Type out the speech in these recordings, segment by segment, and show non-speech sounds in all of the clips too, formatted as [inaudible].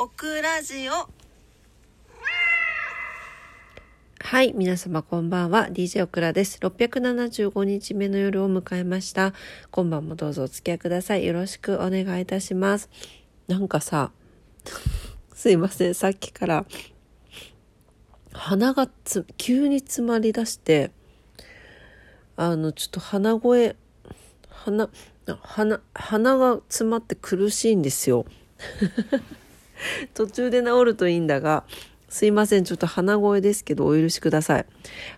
オクラジオはい、皆様こんばんは。DJ オクラです。675日目の夜を迎えました。今晩もどうぞお付き合いください。よろしくお願いいたします。なんかさ、[laughs] すいません、さっきから鼻がつ急に詰まり出して、あの、ちょっと鼻声、鼻、鼻、鼻が詰まって苦しいんですよ。[laughs] 途中で治るといいんだが、すいません。ちょっと鼻声ですけど、お許しください。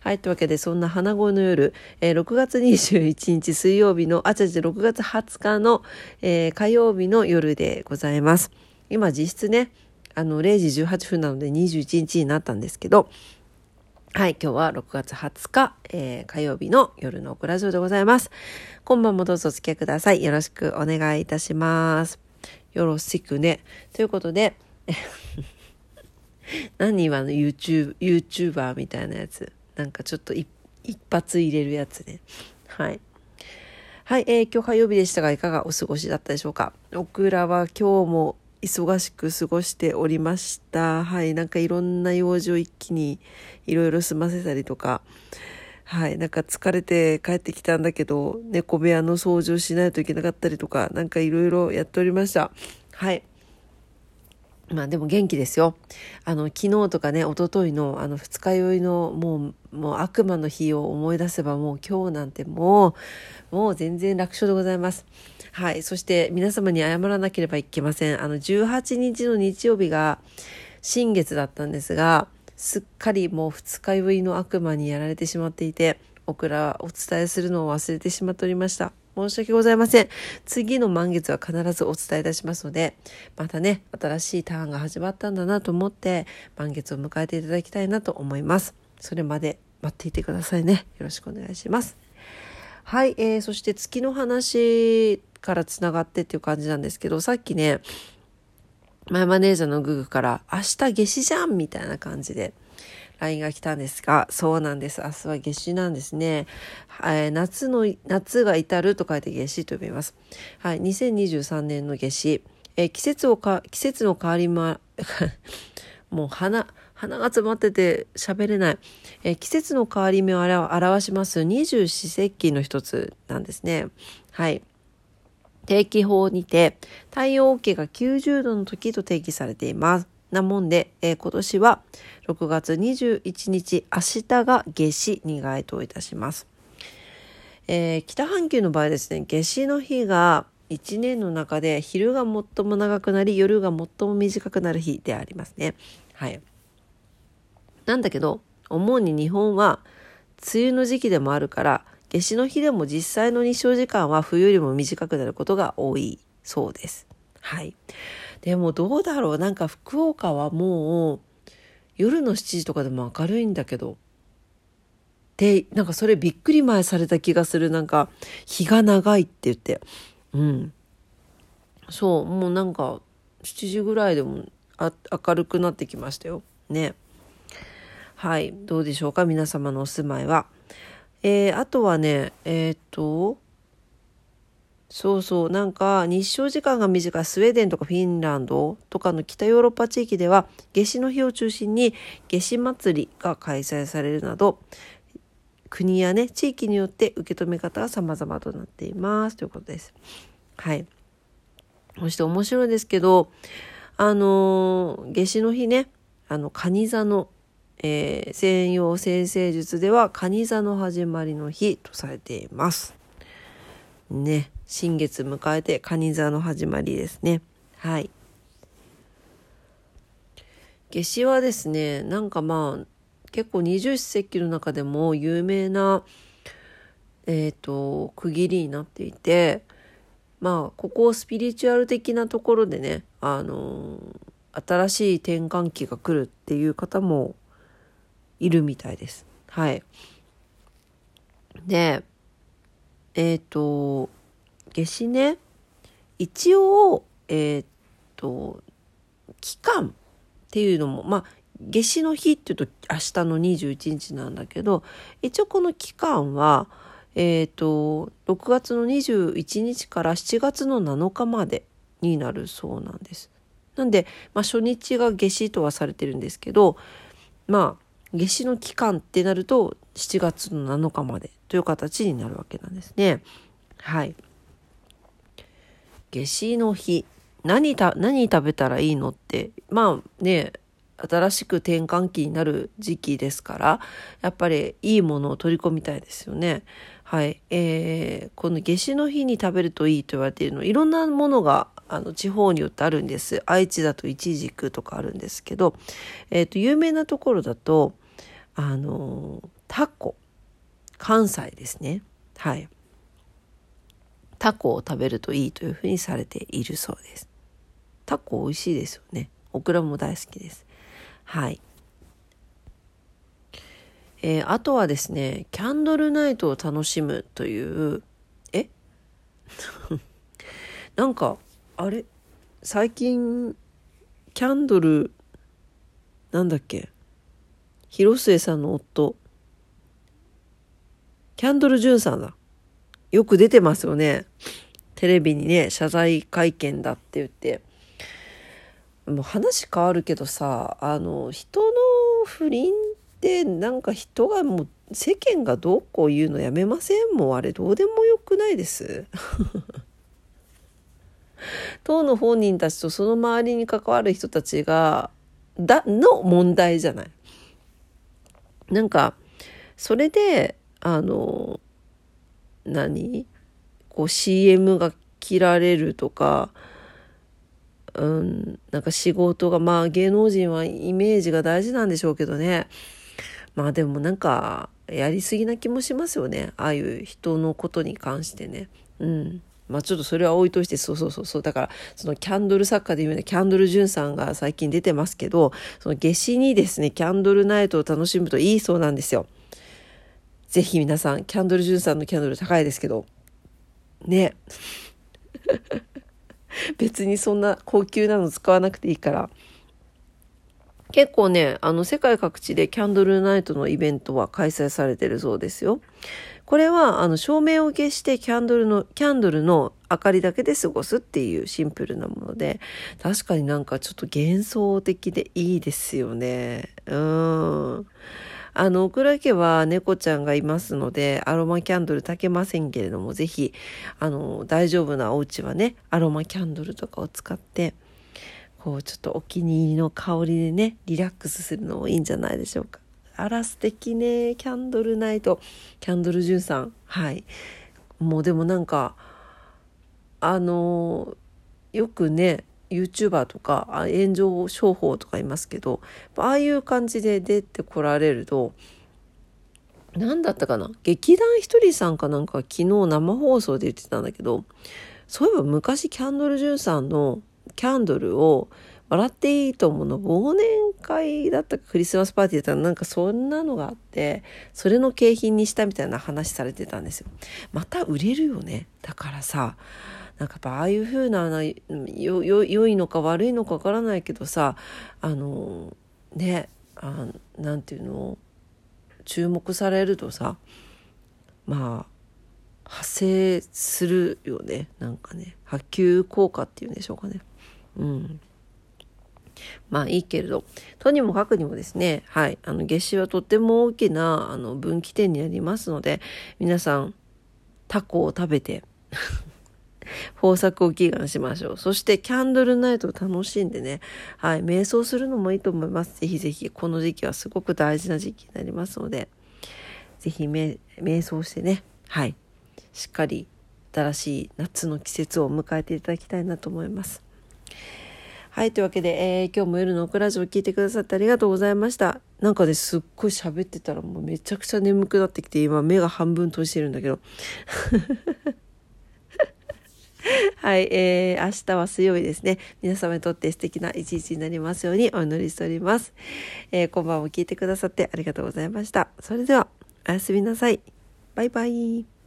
はい。というわけで、そんな鼻声の夜、えー6月21日水曜日の、あ、違う違う、6月20日の、えー火曜日の夜でございます。今、実質ね、あの、0時18分なので21日になったんですけど、はい、今日は6月20日、えー火曜日の夜のオクラジオでございます。今晩もどうぞお付き合いください。よろしくお願いいたします。よろしくね。ということで、[laughs] 何今の YouTube、YouTuber みたいなやつ。なんかちょっと一発入れるやつね。はい。はい、えー今日火曜日でしたが、いかがお過ごしだったでしょうか？オクラは今日も忙しく過ごしておりました。はい、なんかいろんな用事を一気にいろいろ済ませたりとか、はい、なんか疲れて帰ってきたんだけど、猫部屋の掃除をしないといけなかったりとか、なんかいろいろやっておりました。はい。まあでも元気ですよ。あの、昨日とかね、一昨日のあの二日酔いのもう、もう悪魔の日を思い出せばもう今日なんてもう、もう全然楽勝でございます。はい。そして皆様に謝らなければいけません。あの、18日の日曜日が新月だったんですが、すっかりもう二日酔いの悪魔にやられてしまっていて、オクラお伝えするのを忘れてしまっておりました。申し訳ございません。次の満月は必ずお伝えいたしますので、またね、新しいターンが始まったんだなと思って、満月を迎えていただきたいなと思います。それまで待っていてくださいね。よろしくお願いします。はい、えー、そして月の話からつながってっていう感じなんですけど、さっきね、マイマネージャーのググから、明日夏至じゃんみたいな感じで、LINE が来たんですが、そうなんです。明日は夏至なんですね。はい、夏の、夏が至ると書いて夏至と呼びます。はい、2023年の夏至。えー季節をか、季節の変わりま、[laughs] もう鼻、鼻が詰まってて喋れない。えー季節の変わり目を表表します二十四節気の一つなんですね。はい。定期法にて太陽桶が90度の時と定義されています。なもんで、えー今年は6月21日、明日が夏至に該当いたします。えー北半球の場合ですね、夏至の日が1年の中で昼が最も長くなり、夜が最も短くなる日でありますね。はい。なんだけど、思うに日本は梅雨の時期でもあるから、夏至の日でも実際の日照時間は冬よりも短くなることが多いそうです。はい。でもどうだろうなんか福岡はもう夜の7時とかでも明るいんだけど。で、なんかそれびっくり前された気がする。なんか日が長いって言って。うん。そう、もうなんか7時ぐらいでもあ明るくなってきましたよ。ね。はい。どうでしょうか皆様のお住まいは。えー、あとはね、えーっと、そうそう、なんか日照時間が短いスウェーデンとかフィンランドとかの北ヨーロッパ地域では、夏至の日を中心に夏至祭りが開催されるなど、国やね、地域によって受け止め方が様々となっています。ということです。はい。そして面白いですけど、あのー夏至の日ね、あの、蟹座の、えー西洋占星術では蟹座の始まりの日とされています。ね、新月迎えて蟹座の始まりですね。はい。夏至はですね、なんかまあ、結構二十四節気の中でも有名な、えっ、と、区切りになっていて、まあ、ここをスピリチュアル的なところでね、あの新しい転換期が来るっていう方もいるみたいです。はい。で、えっ、と、夏至ね、一応、えっ、と、期間っていうのも、まあ、夏至の日っていうと明日の21日なんだけど、一応この期間は、えっ、と、6月の21日から7月の7日までになるそうなんです。なんで、まあ、初日が夏至とはされてるんですけどまあ夏至の期間ってなると7月の7日までという形になるわけなんですね。はい。夏至の日何た何食べたらいいのってまあね新しく転換期になる時期ですからやっぱりいいものを取り込みたいですよね。はい、えー、この夏至の日に食べるといいと言われているのいろんなものがあの地方によってあるんです。愛知だとイチジクとかあるんですけど、えーと、有名なところだとあのタコ関西ですね。はい。タコを食べるといいというふうにされているそうです。タコ美味しいですよね。オクラも大好きです。はい。えー、あとはですね、キャンドルナイトを楽しむという、え？[laughs] なんか、あれ？最近、キャンドル、なんだっけ？広末さんの夫、キャンドル・ジュンさんだ。よく出てますよね。テレビにね、謝罪会見だって言って。もう話変わるけどさ、あの、人の不倫ってなんか人がもう世間がどうこう言うのやめません？もうあれどうでもよくないです？[laughs] 当の本人たちとその周りに関わる人たちがだの問題じゃない。なんかそれであの何？こう CM が切られるとかうん、なんか仕事がまあ芸能人はイメージが大事なんでしょうけどね。まあでもなんかやりすぎな気もしますよね。ああいう人のことに関してね。うん。まあちょっとそれは置いといてそうそうそうそうだからそのキャンドル作家でいうねキャンドル・ジュンさんが最近出てますけどその夏至にですねキャンドルナイトを楽しむといいそうなんですよ。ぜひ皆さんキャンドル・ジュンさんのキャンドル高いですけど。ね。[laughs] 別にそんな高級なの使わなくていいから。結構ね、あの、世界各地でキャンドルナイトのイベントは開催されてるそうですよ。これは、あの、照明を消してキャンドルの、キャンドルの明かりだけで過ごすっていうシンプルなもので、確かになんかちょっと幻想的でいいですよね。うん。あの、オクラ家は猫ちゃんがいますので、アロマキャンドル炊けませんけれども、ぜひ、あの、大丈夫なお家はね、アロマキャンドルとかを使って、こうちょっとお気に入りの香りでねリラックスするのもいいんじゃないでしょうかあら素敵ね。キャンドルナイト。キャンドルジュンさん。はい。もうでもなんかあのよくね YouTuber とか炎上商法とかいますけどああいう感じで出てこられると何だったかな？劇団ひとりさんかなんか昨日生放送で言ってたんだけどそういえば昔キャンドル・ジュンさんのキャンドルを笑っていいと思うの忘年会だったかクリスマスパーティーだったらなんかそんなのがあってそれの景品にしたみたいな話されてたんですよ。また売れるよね。だからさなんかああいう風ななよよ良いのか悪いのかわからないけどさあのねあなんていうの注目されるとさまあ派生するよねなんかね波及効果っていうんでしょうかね。うん。まあいいけれど、とにもかくにもですね、はい、あの、夏至はとっても大きな、あの、分岐点になりますので、皆さん、タコを食べて [laughs] 豊作を祈願しましょう。そして、キャンドルナイトを楽しんでね、はい、瞑想するのもいいと思います。ぜひぜひ、この時期はすごく大事な時期になりますので、ぜひ、瞑想してね、はい、しっかり新しい夏の季節を迎えていただきたいなと思います。はい、というわけで、えー、今日も夜のオクラジオを聞いてくださってありがとうございました。なんかね、すっごい喋ってたらもうめちゃくちゃ眠くなってきて、今目が半分閉じてるんだけど。[laughs] はい、えー、明日は水曜日ですね。皆様にとって素敵な一日になりますようにお祈りしております。えー、今晩も聞いてくださってありがとうございました。それでは、おやすみなさい。バイバイ。